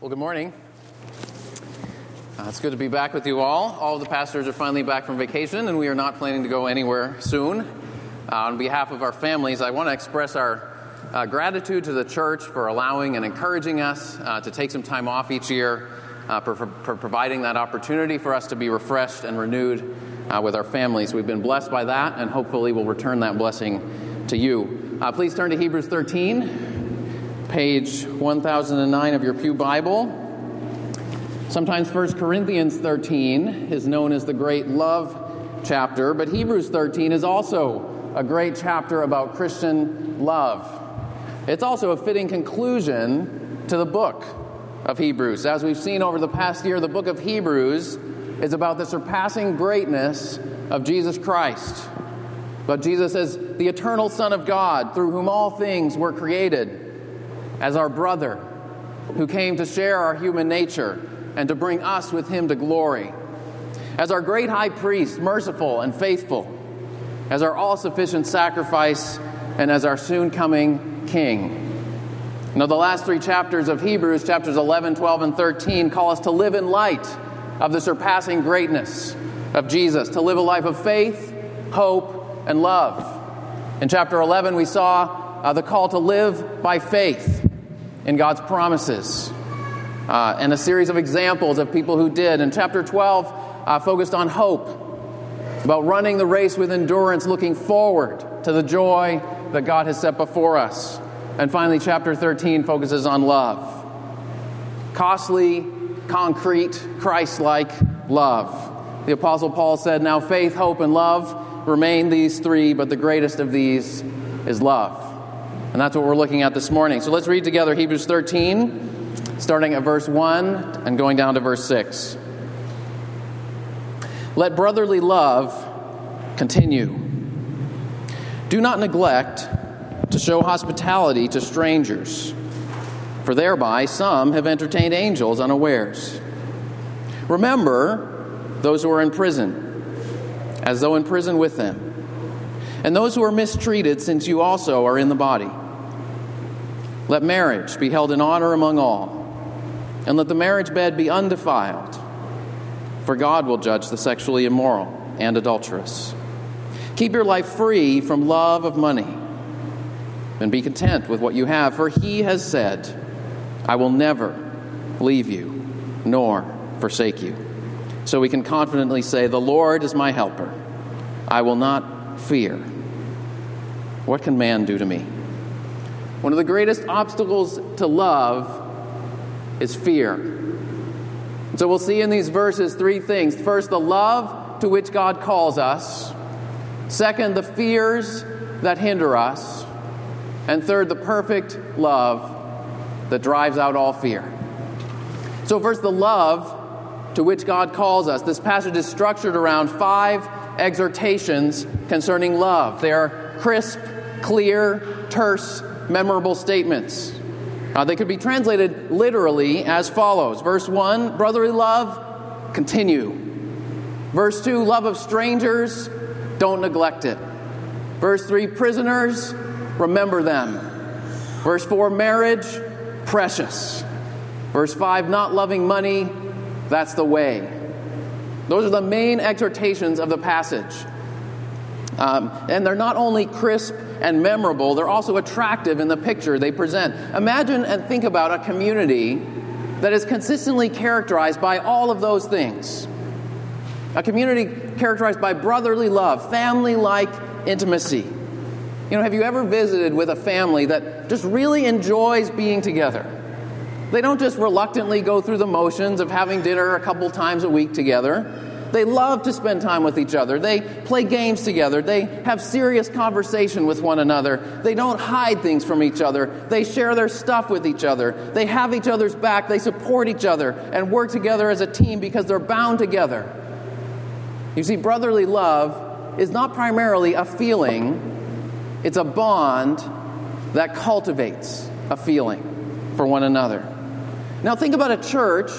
Well, good morning. Uh, it's good to be back with you all. All of the pastors are finally back from vacation, and we are not planning to go anywhere soon. Uh, on behalf of our families, I want to express our uh, gratitude to the church for allowing and encouraging us uh, to take some time off each year, uh, for, for, providing that opportunity for us to be refreshed and renewed uh, with our families. We've been blessed by that, and hopefully, we'll return that blessing to you. please turn to Hebrews 13 page 1009 of your Pew Bible. Sometimes 1 Corinthians 13 is known as the great love chapter, but Hebrews 13 is also a great chapter about Christian love. It's also a fitting conclusion to the book of Hebrews. As we've seen over the past year, the book of Hebrews is about the surpassing greatness of Jesus Christ. But Jesus as the eternal Son of God, through whom all things were created as our brother who came to share our human nature and to bring us with him to glory, as our great high priest, merciful and faithful, as our all sufficient sacrifice, and as our soon coming king. Now, the last three chapters of Hebrews, chapters 11, 12, and 13, call us to live in light of the surpassing greatness of Jesus, to live a life of faith, hope, and love. In chapter 11, we saw uh, the call to live by faith in God's promises. Uh, and a series of examples of people who did. And chapter 12 uh, focused on hope, about running the race with endurance, looking forward to the joy that God has set before us. And finally, chapter 13 focuses on love costly, concrete, Christ like love. The Apostle Paul said, Now faith, hope, and love remain these three, but the greatest of these is love. And that's what we're looking at this morning. So let's read together Hebrews 13, starting at verse 1 and going down to verse 6. Let brotherly love continue. Do not neglect to show hospitality to strangers, for thereby some have entertained angels unawares. Remember those who are in prison, as though in prison with them, and those who are mistreated, since you also are in the body. Let marriage be held in honor among all, and let the marriage bed be undefiled, for God will judge the sexually immoral and adulterous. Keep your life free from love of money, and be content with what you have, for He has said, I will never leave you nor forsake you. So we can confidently say, The Lord is my helper. I will not fear. What can man do to me? One of the greatest obstacles to love is fear. So we'll see in these verses three things. First, the love to which God calls us. Second, the fears that hinder us. And third, the perfect love that drives out all fear. So, first, the love to which God calls us. This passage is structured around five exhortations concerning love. They are crisp, clear, terse, memorable statements. Uh, they could be translated literally as follows Verse 1, brotherly love, continue. Verse 2, love of strangers, don't neglect it. Verse 3, prisoners, remember them. Verse 4, marriage, precious. Verse 5, not loving money, that's the way. Those are the main exhortations of the passage. Um, and they're not only crisp and memorable, they're also attractive in the picture they present. Imagine and think about a community that is consistently characterized by all of those things. A community characterized by brotherly love, family like intimacy. You know, have you ever visited with a family that just really enjoys being together? They don't just reluctantly go through the motions of having dinner a couple times a week together. They love to spend time with each other. They play games together. They have serious conversation with one another. They don't hide things from each other. They share their stuff with each other. They have each other's back. They support each other and work together as a team because they're bound together. You see, brotherly love is not primarily a feeling, it's a bond that cultivates a feeling for one another. Now, think about a church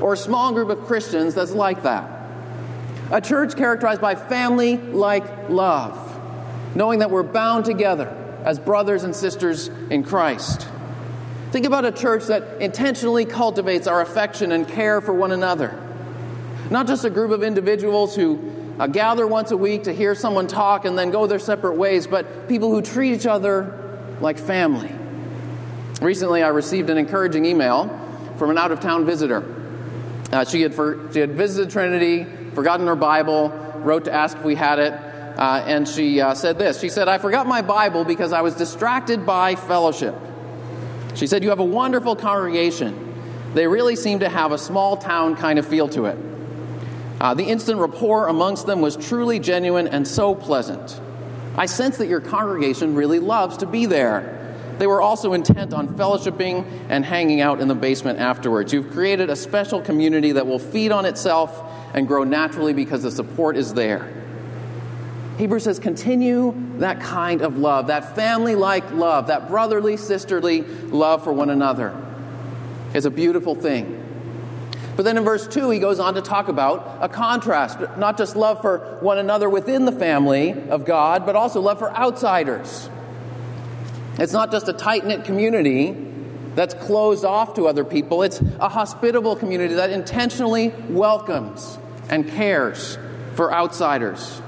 or a small group of Christians that's like that. A church characterized by family like love, knowing that we're bound together as brothers and sisters in Christ. Think about a church that intentionally cultivates our affection and care for one another. Not just a group of individuals who uh, gather once a week to hear someone talk and then go their separate ways, but people who treat each other like family. Recently, I received an encouraging email from an out of town visitor. Uh, she, had for, she had visited Trinity, forgotten her Bible, wrote to ask if we had it, uh, and she uh, said this. She said, I forgot my Bible because I was distracted by fellowship. She said, You have a wonderful congregation. They really seem to have a small town kind of feel to it. Uh, the instant rapport amongst them was truly genuine and so pleasant. I sense that your congregation really loves to be there. They were also intent on fellowshipping and hanging out in the basement afterwards. You've created a special community that will feed on itself and grow naturally because the support is there. Hebrews says, continue that kind of love, that family like love, that brotherly, sisterly love for one another. It's a beautiful thing. But then in verse 2, he goes on to talk about a contrast, not just love for one another within the family of God, but also love for outsiders. It's not just a tight knit community that's closed off to other people, it's a hospitable community that intentionally welcomes and cares for outsiders.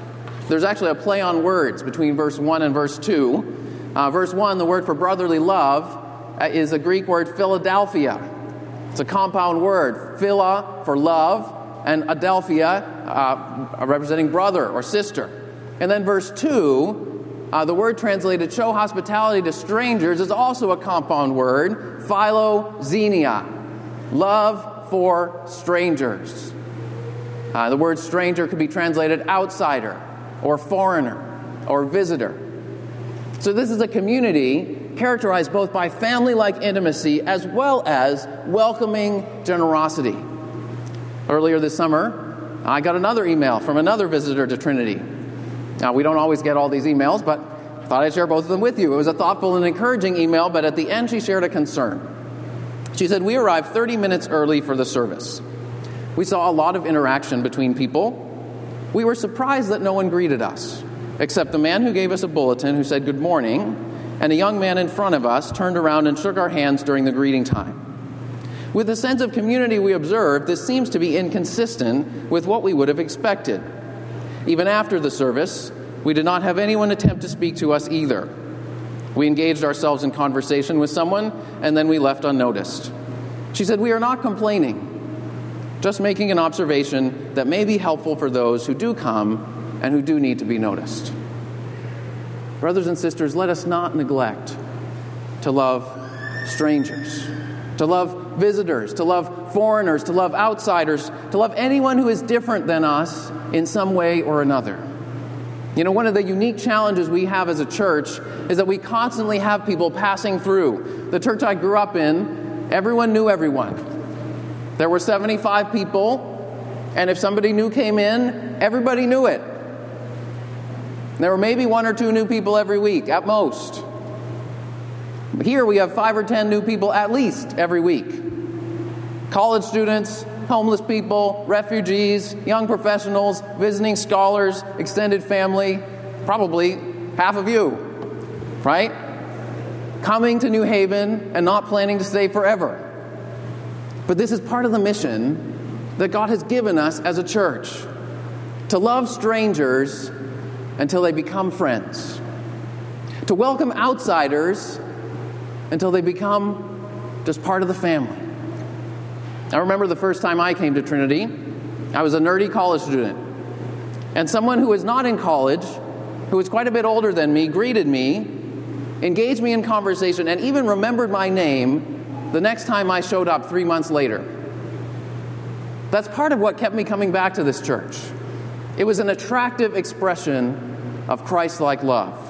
There's actually a play on words between verse 1 and verse 2. Uh, verse 1, the word for brotherly love uh, is a Greek word Philadelphia. It's a compound word, phila for love, and adelphia uh, representing brother or sister. And then verse 2, uh, the word translated show hospitality to strangers is also a compound word, philoxenia, love for strangers. Uh, the word stranger could be translated outsider or foreigner or visitor. So, this is a community characterized both by family like intimacy as well as welcoming generosity. Earlier this summer, I got another email from another visitor to Trinity. Now, we don't always get all these emails, but I thought I'd share both of them with you. It was a thoughtful and encouraging email, but at the end, she shared a concern. She said, We arrived 30 minutes early for the service. We saw a lot of interaction between people. We were surprised that no one greeted us, except the man who gave us a bulletin who said good morning and a young man in front of us turned around and shook our hands during the greeting time. With the sense of community we observed, this seems to be inconsistent with what we would have expected. Even after the service, we did not have anyone attempt to speak to us either. We engaged ourselves in conversation with someone, and then we left unnoticed. She said, We are not complaining, just making an observation that may be helpful for those who do come and who do need to be noticed. Brothers and sisters, let us not neglect to love strangers, to love visitors, to love foreigners, to love outsiders, to love anyone who is different than us in some way or another. You know, one of the unique challenges we have as a church is that we constantly have people passing through. The church I grew up in, everyone knew everyone. There were 75 people, and if somebody new came in, everybody knew it. There were maybe one or two new people every week, at most. Here we have five or ten new people at least every week. College students, homeless people, refugees, young professionals, visiting scholars, extended family, probably half of you, right? Coming to New Haven and not planning to stay forever. But this is part of the mission that God has given us as a church to love strangers until they become friends, to welcome outsiders until they become just part of the family. I remember the first time I came to Trinity, I was a nerdy college student. And someone who was not in college, who was quite a bit older than me, greeted me, engaged me in conversation, and even remembered my name the next time I showed up three months later. That's part of what kept me coming back to this church. It was an attractive expression of Christ like love.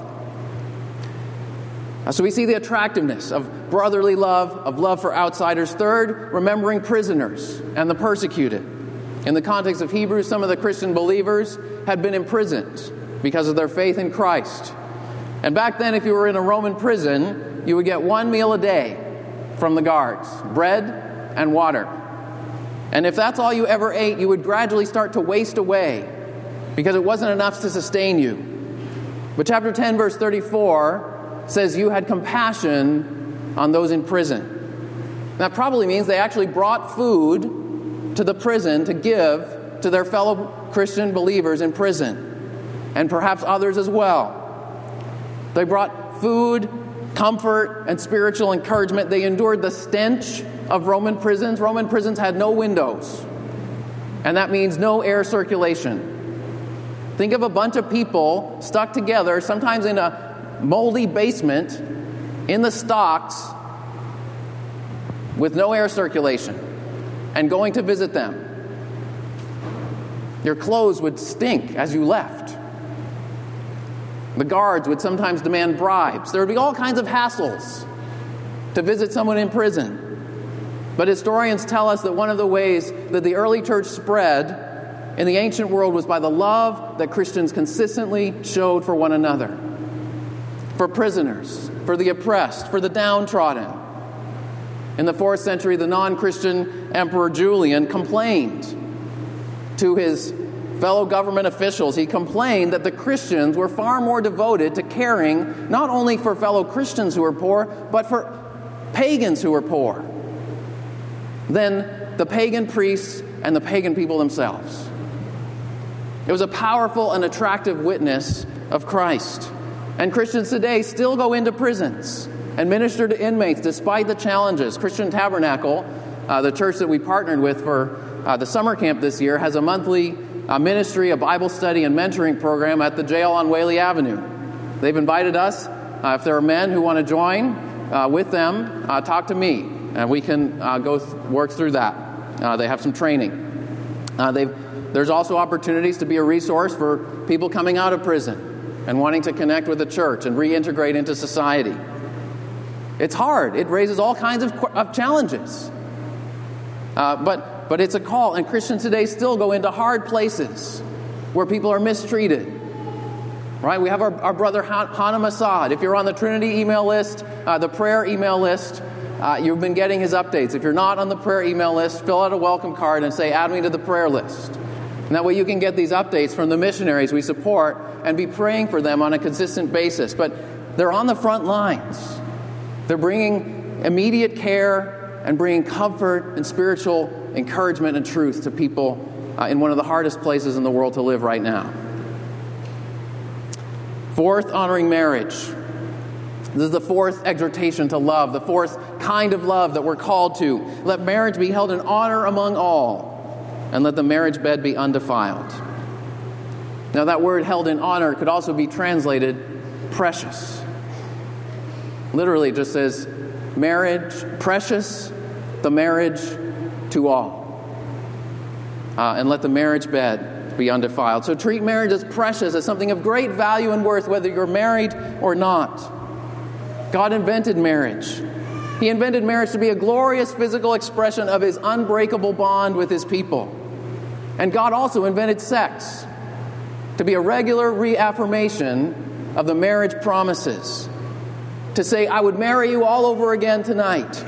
So we see the attractiveness of brotherly love, of love for outsiders. Third, remembering prisoners and the persecuted. In the context of Hebrews, some of the Christian believers had been imprisoned because of their faith in Christ. And back then, if you were in a Roman prison, you would get one meal a day from the guards bread and water. And if that's all you ever ate, you would gradually start to waste away because it wasn't enough to sustain you. But chapter 10, verse 34 says, You had compassion on those in prison. That probably means they actually brought food to the prison to give to their fellow Christian believers in prison, and perhaps others as well. They brought food, comfort, and spiritual encouragement. They endured the stench of Roman prisons. Roman prisons had no windows, and that means no air circulation. Think of a bunch of people stuck together, sometimes in a moldy basement, in the stocks, with no air circulation, and going to visit them. Your clothes would stink as you left. The guards would sometimes demand bribes. There would be all kinds of hassles to visit someone in prison. But historians tell us that one of the ways that the early church spread in the ancient world was by the love that Christians consistently showed for one another, for prisoners, for the oppressed, for the downtrodden. In the fourth century, the non Christian Emperor Julian complained to his fellow government officials, he complained that the Christians were far more devoted to caring not only for fellow Christians who were poor, but for pagans who were poor than the pagan priests and the pagan people themselves. It was a powerful and attractive witness of Christ. And Christians today still go into prisons and minister to inmates despite the challenges. Christian Tabernacle, uh, the church that we partnered with for uh, the summer camp this year, has a monthly uh, ministry, a Bible study, and mentoring program at the jail on Whalley Avenue. They've invited us. Uh, if there are men who want to join uh, with them, uh, talk to me, and we can go th- work through that. they have some training. there's also opportunities to be a resource for people coming out of prison and wanting to connect with the church and reintegrate into society. It's hard. It raises all kinds of, of challenges. Uh, but, but it's a call, and Christians today still go into hard places where people are mistreated. Right? We have our, our brother Hana Masad. If you're on the Trinity email list, uh, the prayer email list, uh, you've been getting his updates. If you're not on the prayer email list, fill out a welcome card and say, Add me to the prayer list. And that way you can get these updates from the missionaries we support and be praying for them on a consistent basis. But they're on the front lines. They're bringing immediate care and bringing comfort and spiritual encouragement and truth to people uh, in one of the hardest places in the world to live right now. Fourth, honoring marriage. This is the fourth exhortation to love, the fourth kind of love that we're called to. Let marriage be held in honor among all, and let the marriage bed be undefiled. Now, that word held in honor could also be translated precious. Literally, just says marriage, precious, the marriage to all. Uh, and let the marriage bed be undefiled. So treat marriage as precious, as something of great value and worth, whether you're married or not. God invented marriage. He invented marriage to be a glorious physical expression of his unbreakable bond with his people. And God also invented sex to be a regular reaffirmation of the marriage promises to say, I would marry you all over again tonight.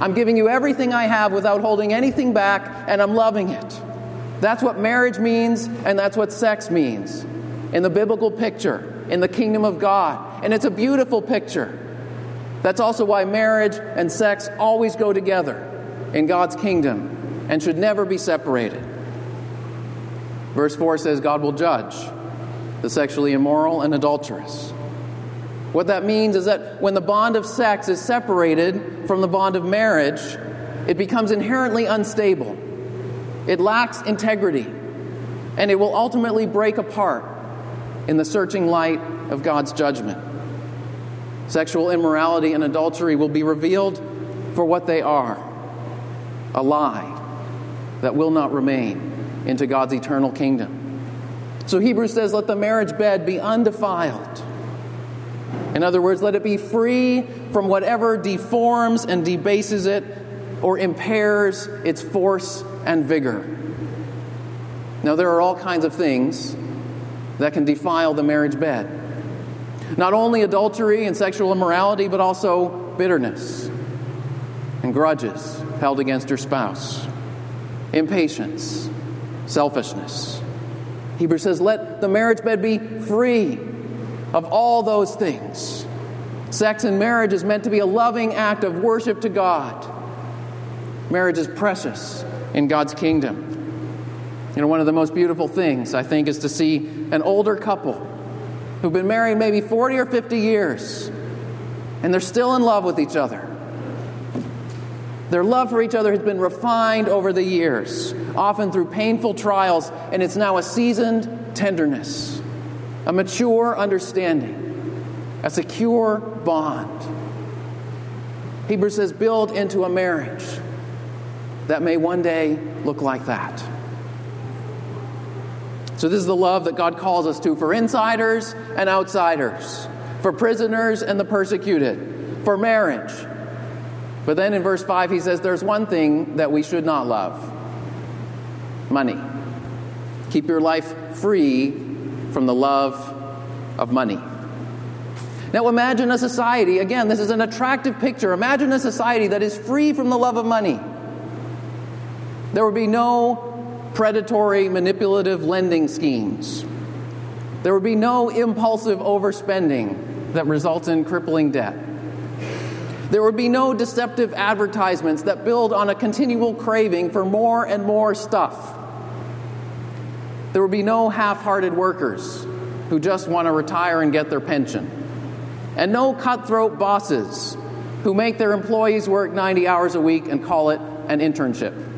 I'm giving you everything I have without holding anything back, and I'm loving it. That's what marriage means, and that's what sex means in the biblical picture, in the kingdom of God. And it's a beautiful picture. That's also why marriage and sex always go together in God's kingdom and should never be separated. Verse 4 says God will judge the sexually immoral and adulterous. What that means is that when the bond of sex is separated from the bond of marriage, it becomes inherently unstable. It lacks integrity, and it will ultimately break apart in the searching light of God's judgment. Sexual immorality and adultery will be revealed for what they are a lie that will not remain into God's eternal kingdom. So Hebrews says, Let the marriage bed be undefiled in other words, let it be free from whatever deforms and debases it or impairs its force and vigor. Now, there are all kinds of things that can defile the marriage bed. Not only adultery and sexual immorality, but also bitterness and grudges held against her spouse, impatience, selfishness. Hebrews says, Let the marriage bed be free of all those things. Sex and marriage is meant to be a loving act of worship to God, Marriage is precious in God's kingdom. You know, one of the most beautiful things, I think, is to see an older couple who've been married maybe 40 or 50 years, and they're still in love with each other. Their love for each other has been refined over the years, often through painful trials, and it's now a seasoned tenderness, a mature understanding, a secure bond. Hebrews says, build into a marriage that may one day look like that. So, this is the love that God calls us to for insiders and outsiders, for prisoners and the persecuted, for marriage. But then in verse 5, he says there's one thing that we should not love money. Keep your life free from the love of money. Now imagine a society, again, this is an attractive picture. Imagine a society that is free from the love of money. There would be no predatory, manipulative lending schemes. There would be no impulsive overspending that results in crippling debt. There would be no deceptive advertisements that build on a continual craving for more and more stuff. There would be no half hearted workers who just want to retire and get their pension. And no cutthroat bosses who make their employees work 90 hours a week and call it an internship.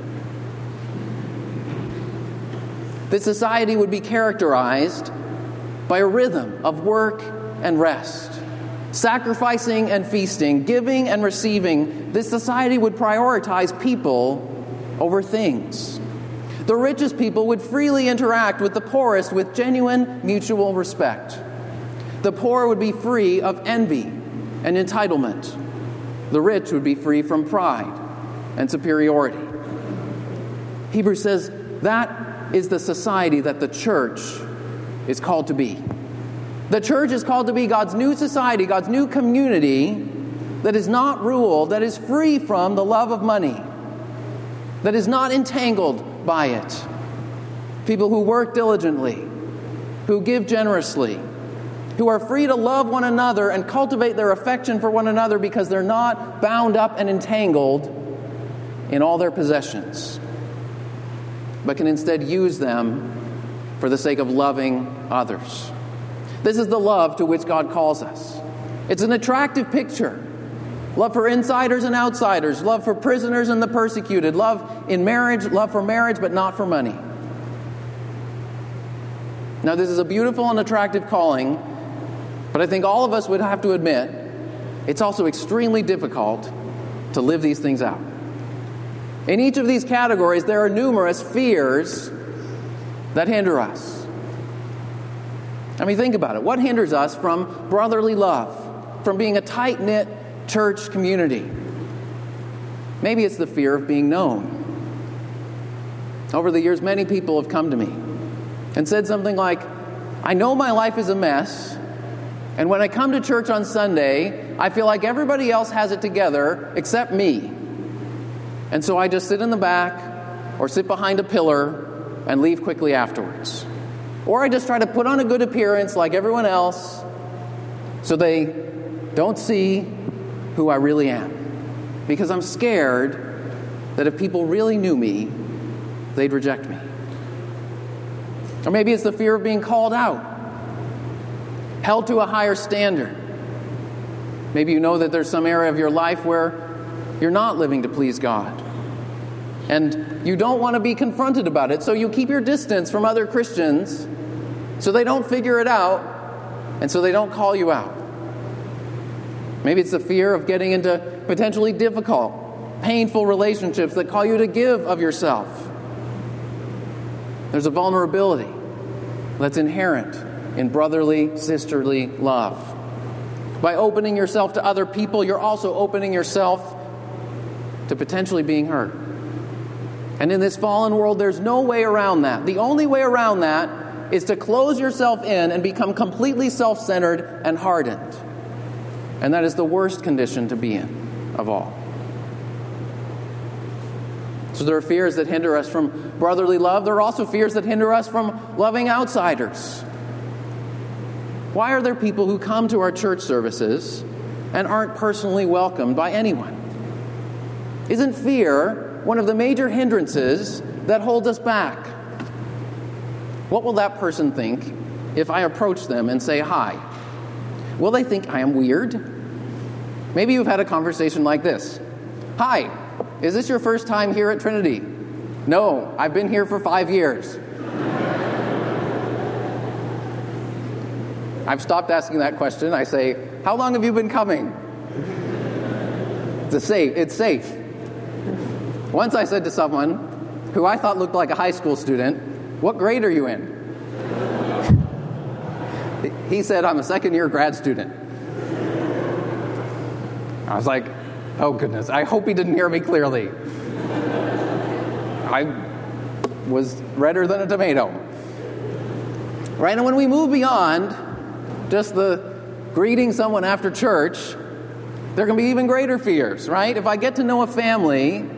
This society would be characterized by a rhythm of work and rest, sacrificing and feasting, giving and receiving. This society would prioritize people over things. The richest people would freely interact with the poorest with genuine mutual respect. The poor would be free of envy and entitlement. The rich would be free from pride and superiority. Hebrews says that is the society that the church is called to be. The church is called to be God's new society, God's new community that is not ruled, that is free from the love of money, that is not entangled by it. People who work diligently, who give generously, who are free to love one another and cultivate their affection for one another because they're not bound up and entangled in all their possessions but can instead use them for the sake of loving others. This is the love to which God calls us. It's an attractive picture. Love for insiders and outsiders, love for prisoners and the persecuted, love in marriage, love for marriage, but not for money. Now, this is a beautiful and attractive calling, but I think all of us would have to admit it's also extremely difficult to live these things out. In each of these categories, there are numerous fears that hinder us. I mean, think about it. What hinders us from brotherly love, from being a tight knit church community? Maybe it's the fear of being known. Over the years, many people have come to me and said something like, I know my life is a mess, and when I come to church on Sunday, I feel like everybody else has it together except me. And so I just sit in the back or sit behind a pillar and leave quickly afterwards. Or I just try to put on a good appearance like everyone else so they don't see who I really am. Because I'm scared that if people really knew me, they'd reject me. Or maybe it's the fear of being called out, held to a higher standard. Maybe you know that there's some area of your life where you're not living to please God. And you don't want to be confronted about it, so you keep your distance from other Christians so they don't figure it out and so they don't call you out. Maybe it's the fear of getting into potentially difficult, painful relationships that call you to give of yourself. There's a vulnerability that's inherent in brotherly, sisterly love. By opening yourself to other people, you're also opening yourself to potentially being hurt. And in this fallen world, there's no way around that. The only way around that is to close yourself in and become completely self centered and hardened. And that is the worst condition to be in of all. So there are fears that hinder us from brotherly love. There are also fears that hinder us from loving outsiders. Why are there people who come to our church services and aren't personally welcomed by anyone? Isn't fear one of the major hindrances that holds us back. What will that person think if I approach them and say hi? Will they think I am weird? Maybe you've had a conversation like this Hi, is this your first time here at Trinity? No, I've been here for five years. I've stopped asking that question. I say, How long have you been coming? It's safe. It's safe. Once I said to someone who I thought looked like a high school student, What grade are you in? He said, I'm a second year grad student. I was like, Oh goodness, I hope he didn't hear me clearly. I was redder than a tomato. Right? And when we move beyond just the greeting someone after church, there can be even greater fears, right? If I get to know a family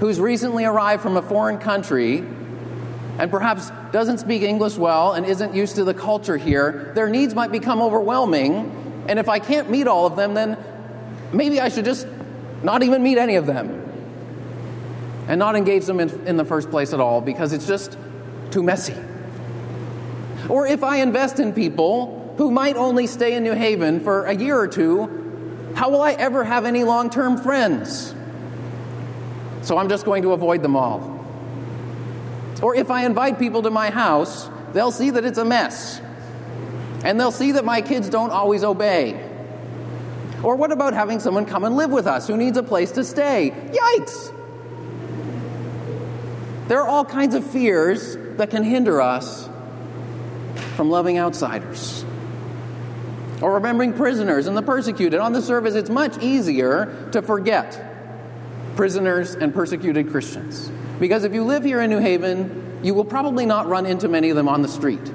who's recently arrived from a foreign country and perhaps doesn't speak English well and isn't used to the culture here, their needs might become overwhelming. And if I can't meet all of them, then maybe I should just not even meet any of them and not engage them in, in the first place at all because it's just too messy. Or if I invest in people who might only stay in New Haven for a year or two, how will I ever have any long term friends? So I'm just going to avoid them all. Or if I invite people to my house, they'll see that it's a mess. And they'll see that my kids don't always obey. Or what about having someone come and live with us who needs a place to stay? Yikes! There are all kinds of fears that can hinder us from loving outsiders. Or remembering prisoners and the persecuted. On the surface, it's much easier to forget prisoners and persecuted Christians. Because if you live here in New Haven, you will probably not run into many of them on the street.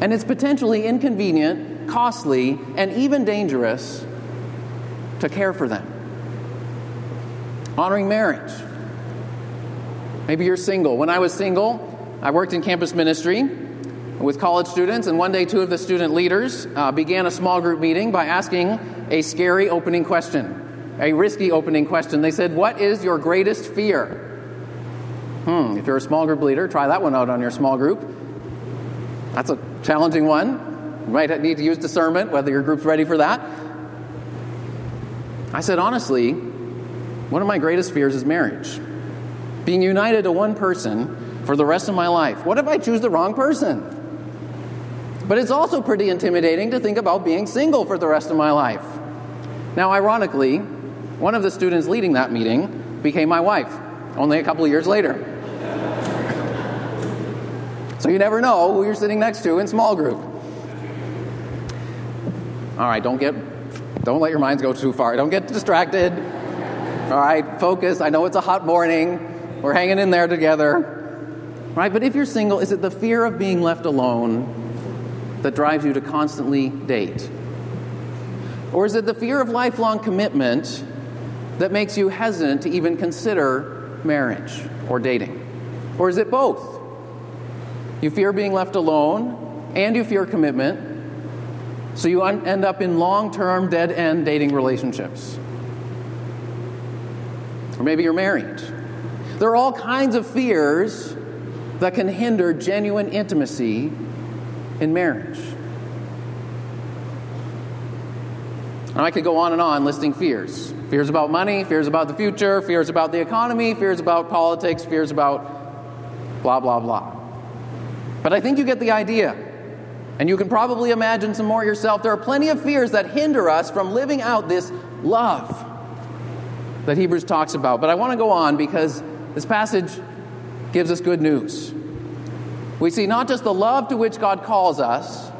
And it's potentially inconvenient, costly, and even dangerous to care for them. Honoring marriage. Maybe you're single. When I was single, I worked in campus ministry with college students, and one day, two of the student leaders uh, began a small group meeting by asking a scary opening question, a risky opening question. They said, What is your greatest fear? Hmm, if you're a small group leader, try that one out on your small group. That's a challenging one. You might need to use discernment whether your group's ready for that. I said, honestly, one of my greatest fears is marriage being united to one person for the rest of my life. What if I choose the wrong person? But it's also pretty intimidating to think about being single for the rest of my life. Now, ironically, one of the students leading that meeting became my wife only a couple of years later. So you never know who you're sitting next to in small group. All right, don't get don't let your minds go too far. Don't get distracted. All right, focus. I know it's a hot morning. We're hanging in there together. Right? But if you're single, is it the fear of being left alone that drives you to constantly date? Or is it the fear of lifelong commitment that makes you hesitant to even consider marriage or dating? Or is it both? You fear being left alone and you fear commitment, so you un- end up in long term, dead end dating relationships. Or maybe you're married there are all kinds of fears that can hinder genuine intimacy in marriage. And I could go on and on listing fears fears about money, fears about the future, fears about the economy, fears about politics, fears about blah, blah, blah. But I think you get the idea. And you can probably imagine some more yourself. There are plenty of fears that hinder us from living out this love that Hebrews talks about. But I want to go on because this passage gives us good news. We see not just the love to which God calls us,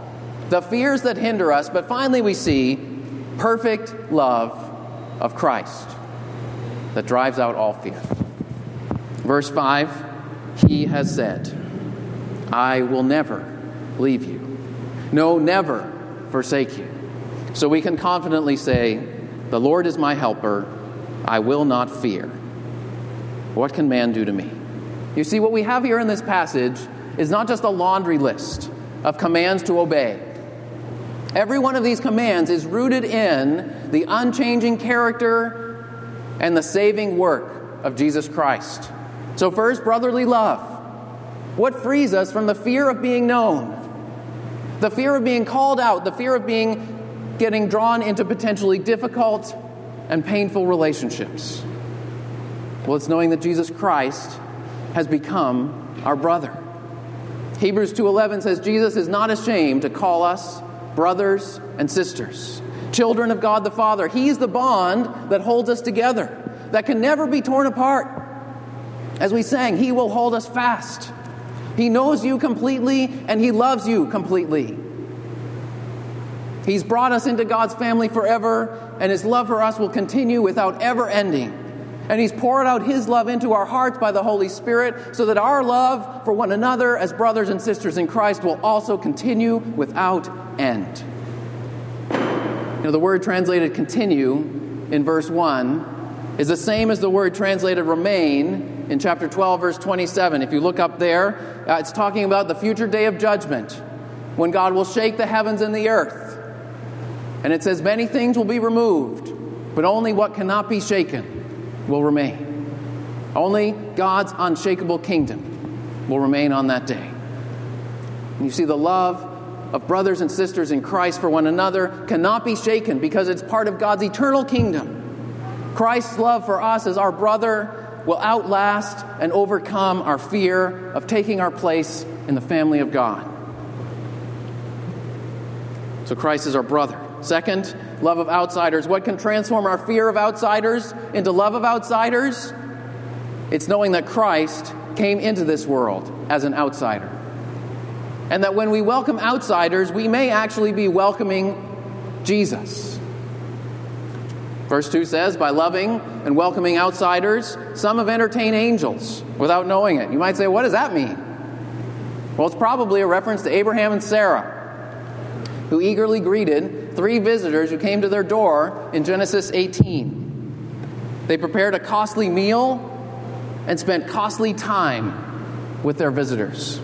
the fears that hinder us, but finally we see perfect love of Christ that drives out all fear. Verse 5 He has said, I will never leave you, no, never forsake you. So we can confidently say, The Lord is my helper, I will not fear. What can man do to me? You see, what we have here in this passage is not just a laundry list of commands to obey. Every one of these commands is rooted in the unchanging character and the saving work of Jesus Christ. So, first, brotherly love. What frees us from the fear of being known, the fear of being called out, the fear of being getting drawn into potentially difficult and painful relationships? Well, it's knowing that Jesus Christ has become our brother. Hebrews 2:11 says Jesus is not ashamed to call us brothers and sisters, children of God the Father. He's the bond that holds us together, that can never be torn apart. As we sang, he will hold us fast. He knows you completely and he loves you completely. He's brought us into God's family forever, and his love for us will continue without ever ending. And He's poured out His love into our hearts by the Holy Spirit so that our love for one another as brothers and sisters in Christ will also continue without end. You know, the word translated continue in verse 1 is the same as the word translated remain in chapter 12, verse 27. If you look up there, uh, it's talking about the future day of judgment when God will shake the heavens and the earth. And it says, Many things will be removed, but only what cannot be shaken will remain. Only God's unshakable kingdom will remain on that day. And you see, the love of brothers and sisters in Christ for one another cannot be shaken because it's part of God's eternal kingdom. Christ's love for us as our brother will outlast and overcome our fear of taking our place in the family of God. So Christ is our brother. Second, love of outsiders. What can transform our fear of outsiders into love of outsiders? It's knowing that Christ came into this world as an outsider. And that when we welcome outsiders, we may actually be welcoming Jesus. Verse 2 says, By loving and welcoming outsiders, some have entertained angels without knowing it. You might say, What does that mean? Well, it's probably a reference to Abraham and Sarah, who eagerly greeted three visitors who came to their door in Genesis 18. They prepared a costly meal and spent costly time with their visitors.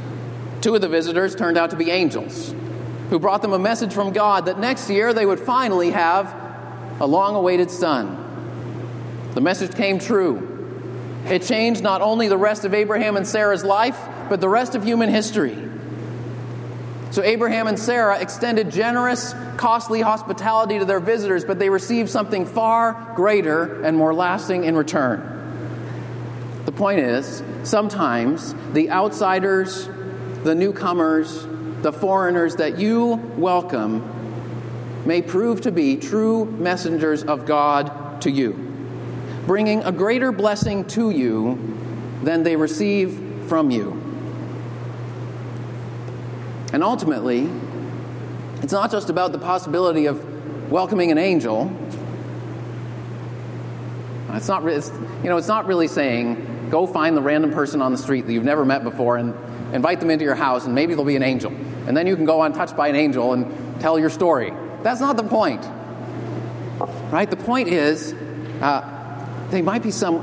Two of the visitors turned out to be angels who brought them a message from God that next year they would finally have a long awaited son. The message came true. It changed not only the rest of Abraham and Sarah's life, but the rest of human history. So Abraham and Sarah extended generous, costly hospitality to their visitors, but they received something far greater and more lasting in return. The point is, sometimes the outsiders, the newcomers, the foreigners that you welcome may prove to be true messengers of God to you, bringing a greater blessing to you than they receive from you. And ultimately, it's not just about the possibility of welcoming an angel. It's not, it's, you know, it's not really saying go find the random person on the street that you've never met before and invite them into your house and maybe they'll be an angel. And then you can go untouched by an angel and tell your story. That's not the point. Right? The point is uh, they might be some,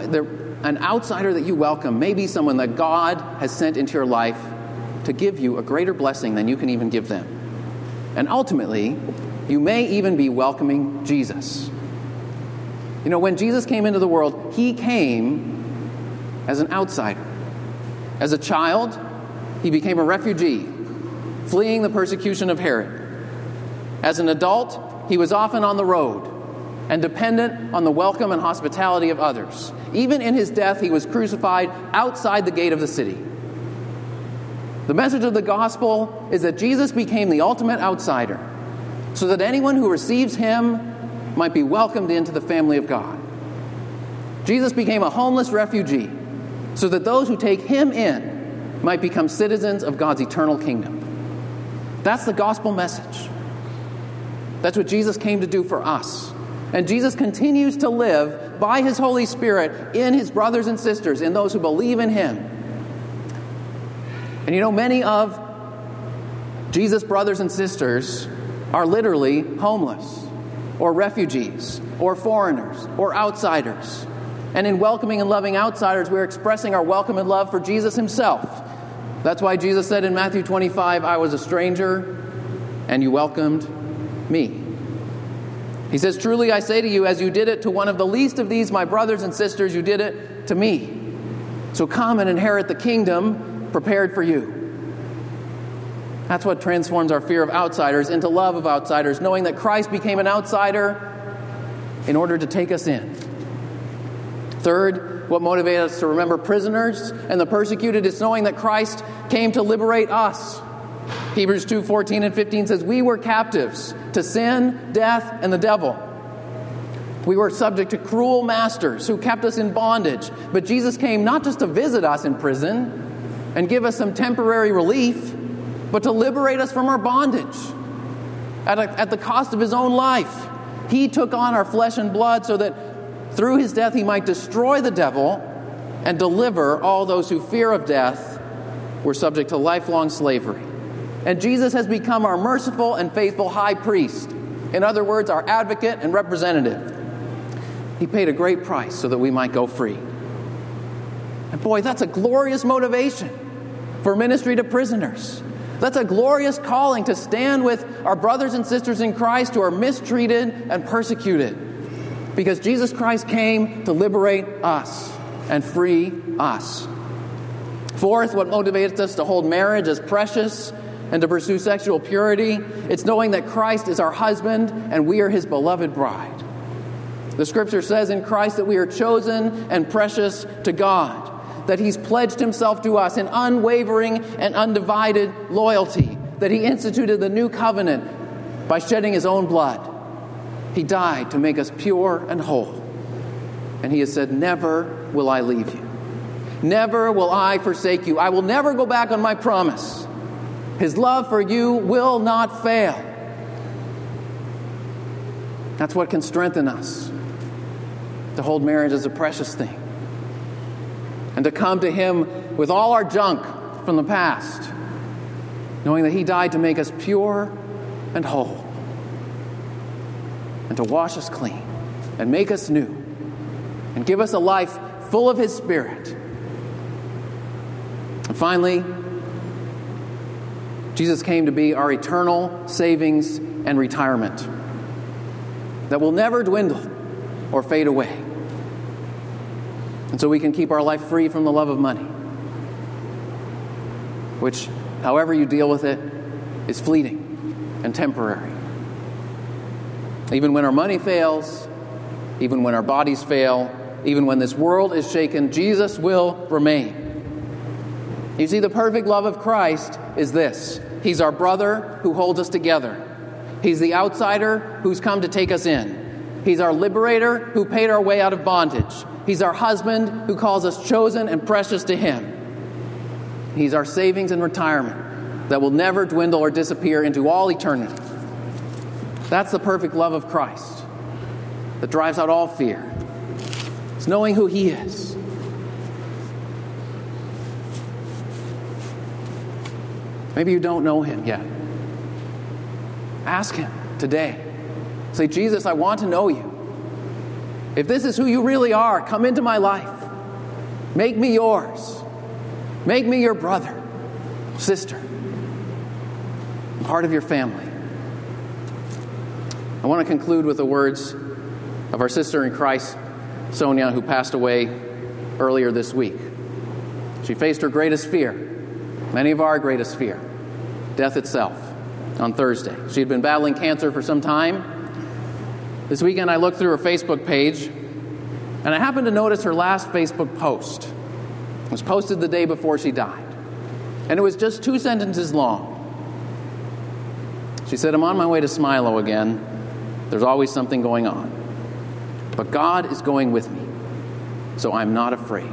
an outsider that you welcome, maybe someone that God has sent into your life to give you a greater blessing than you can even give them. And ultimately, you may even be welcoming Jesus. You know, when Jesus came into the world, he came as an outsider. As a child, he became a refugee, fleeing the persecution of Herod. As an adult, he was often on the road and dependent on the welcome and hospitality of others. Even in his death, he was crucified outside the gate of the city. The message of the gospel is that Jesus became the ultimate outsider so that anyone who receives him might be welcomed into the family of God. Jesus became a homeless refugee so that those who take him in might become citizens of God's eternal kingdom. That's the gospel message. That's what Jesus came to do for us. And Jesus continues to live by his Holy Spirit in his brothers and sisters, in those who believe in him. And you know, many of Jesus' brothers and sisters are literally homeless, or refugees, or foreigners, or outsiders. And in welcoming and loving outsiders, we're expressing our welcome and love for Jesus himself. That's why Jesus said in Matthew 25, I was a stranger, and you welcomed me. He says, Truly I say to you, as you did it to one of the least of these, my brothers and sisters, you did it to me. So come and inherit the kingdom prepared for you. That's what transforms our fear of outsiders into love of outsiders, knowing that Christ became an outsider in order to take us in. Third, what motivates us to remember prisoners and the persecuted is knowing that Christ came to liberate us. Hebrews 2 14 and 15 says, We were captives to sin, death, and the devil. We were subject to cruel masters who kept us in bondage. But Jesus came not just to visit us in prison and give us some temporary relief, but to liberate us from our bondage at, a, at the cost of his own life. He took on our flesh and blood so that through his death he might destroy the devil and deliver all those who fear of death were subject to lifelong slavery. And Jesus has become our merciful and faithful high priest. In other words, our advocate and representative. He paid a great price so that we might go free. And boy, that's a glorious motivation for ministry to prisoners. That's a glorious calling to stand with our brothers and sisters in Christ who are mistreated and persecuted. Because Jesus Christ came to liberate us and free us. Fourth, what motivates us to hold marriage as precious and to pursue sexual purity, it's knowing that Christ is our husband and we are his beloved bride. The scripture says in Christ that we are chosen and precious to God, that he's pledged himself to us in unwavering and undivided loyalty, that he instituted the new covenant by shedding his own blood. He died to make us pure and whole. And he has said, Never will I leave you. Never will I forsake you. I will never go back on my promise. His love for you will not fail. That's what can strengthen us to hold marriage as a precious thing and to come to Him with all our junk from the past, knowing that He died to make us pure and whole and to wash us clean and make us new and give us a life full of His Spirit. And finally, Jesus came to be our eternal savings and retirement that will never dwindle or fade away. And so we can keep our life free from the love of money, which, however you deal with it, is fleeting and temporary. Even when our money fails, even when our bodies fail, even when this world is shaken, Jesus will remain. You see, the perfect love of Christ is this He's our brother who holds us together. He's the outsider who's come to take us in. He's our liberator who paid our way out of bondage. He's our husband who calls us chosen and precious to Him. He's our savings and retirement that will never dwindle or disappear into all eternity. That's the perfect love of Christ that drives out all fear. It's knowing who He is Maybe you don't know him yet. Ask him today. Say, Jesus, I want to know you. If this is who you really are, come into my life. Make me yours. Make me your brother, sister, part of your family. I want to conclude with the words of our sister in Christ, Sonia, who passed away earlier this week. She faced her greatest fear, many of our greatest fear death itself, on Thursday. She had been battling cancer for some time. This weekend, I looked through her Facebook page, and I happened to notice her last Facebook post. It was posted the day before she died. And it was just two sentences long. She said, I'm on my way to Smilow again. There's always something going on. But God is going with me, so I'm not afraid.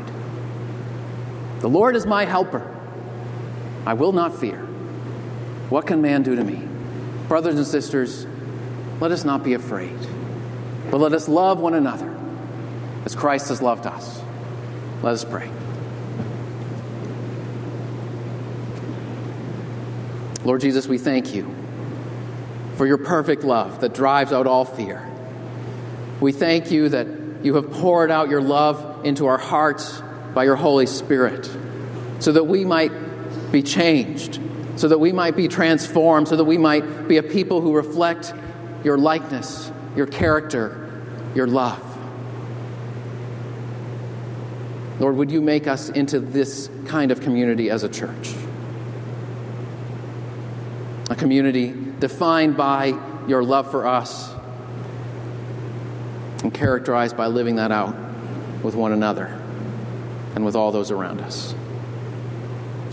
The Lord is my helper. I will not fear. What can man do to me? Brothers and sisters, let us not be afraid, but let us love one another as Christ has loved us. Let us pray. Lord Jesus, we thank you for your perfect love that drives out all fear. We thank you that you have poured out your love into our hearts by your Holy Spirit so that we might be changed so that we might be transformed, so that we might be a people who reflect your likeness your character, your love. Lord, would you make us into this kind of community as a church? A community defined by your love for us and characterized by living that out with one another and with all those around us.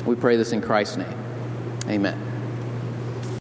We pray this in Christ's name. Amen.